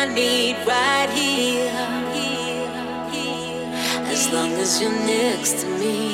I need right here, as long as you're next to me.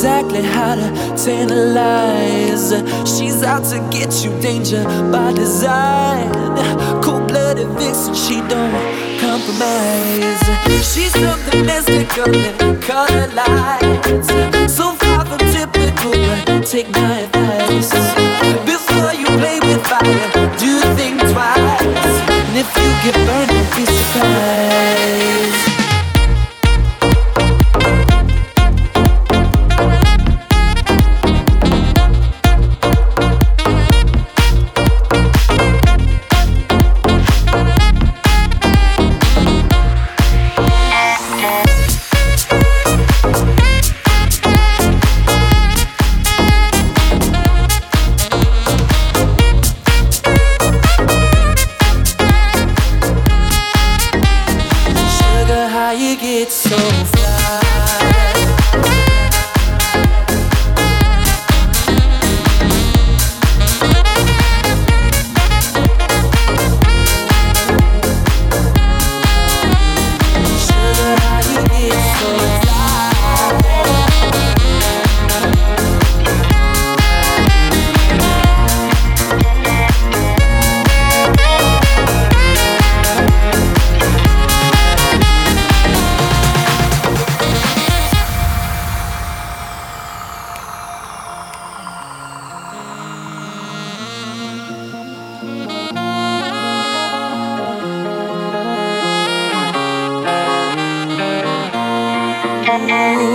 Exactly how to tantalize. She's out to get you, danger by design. Cold blooded vixen, she don't compromise. She's something mystical and color lights. So far from typical, but take my advice. Before you play with fire, do think twice. And if you get burned,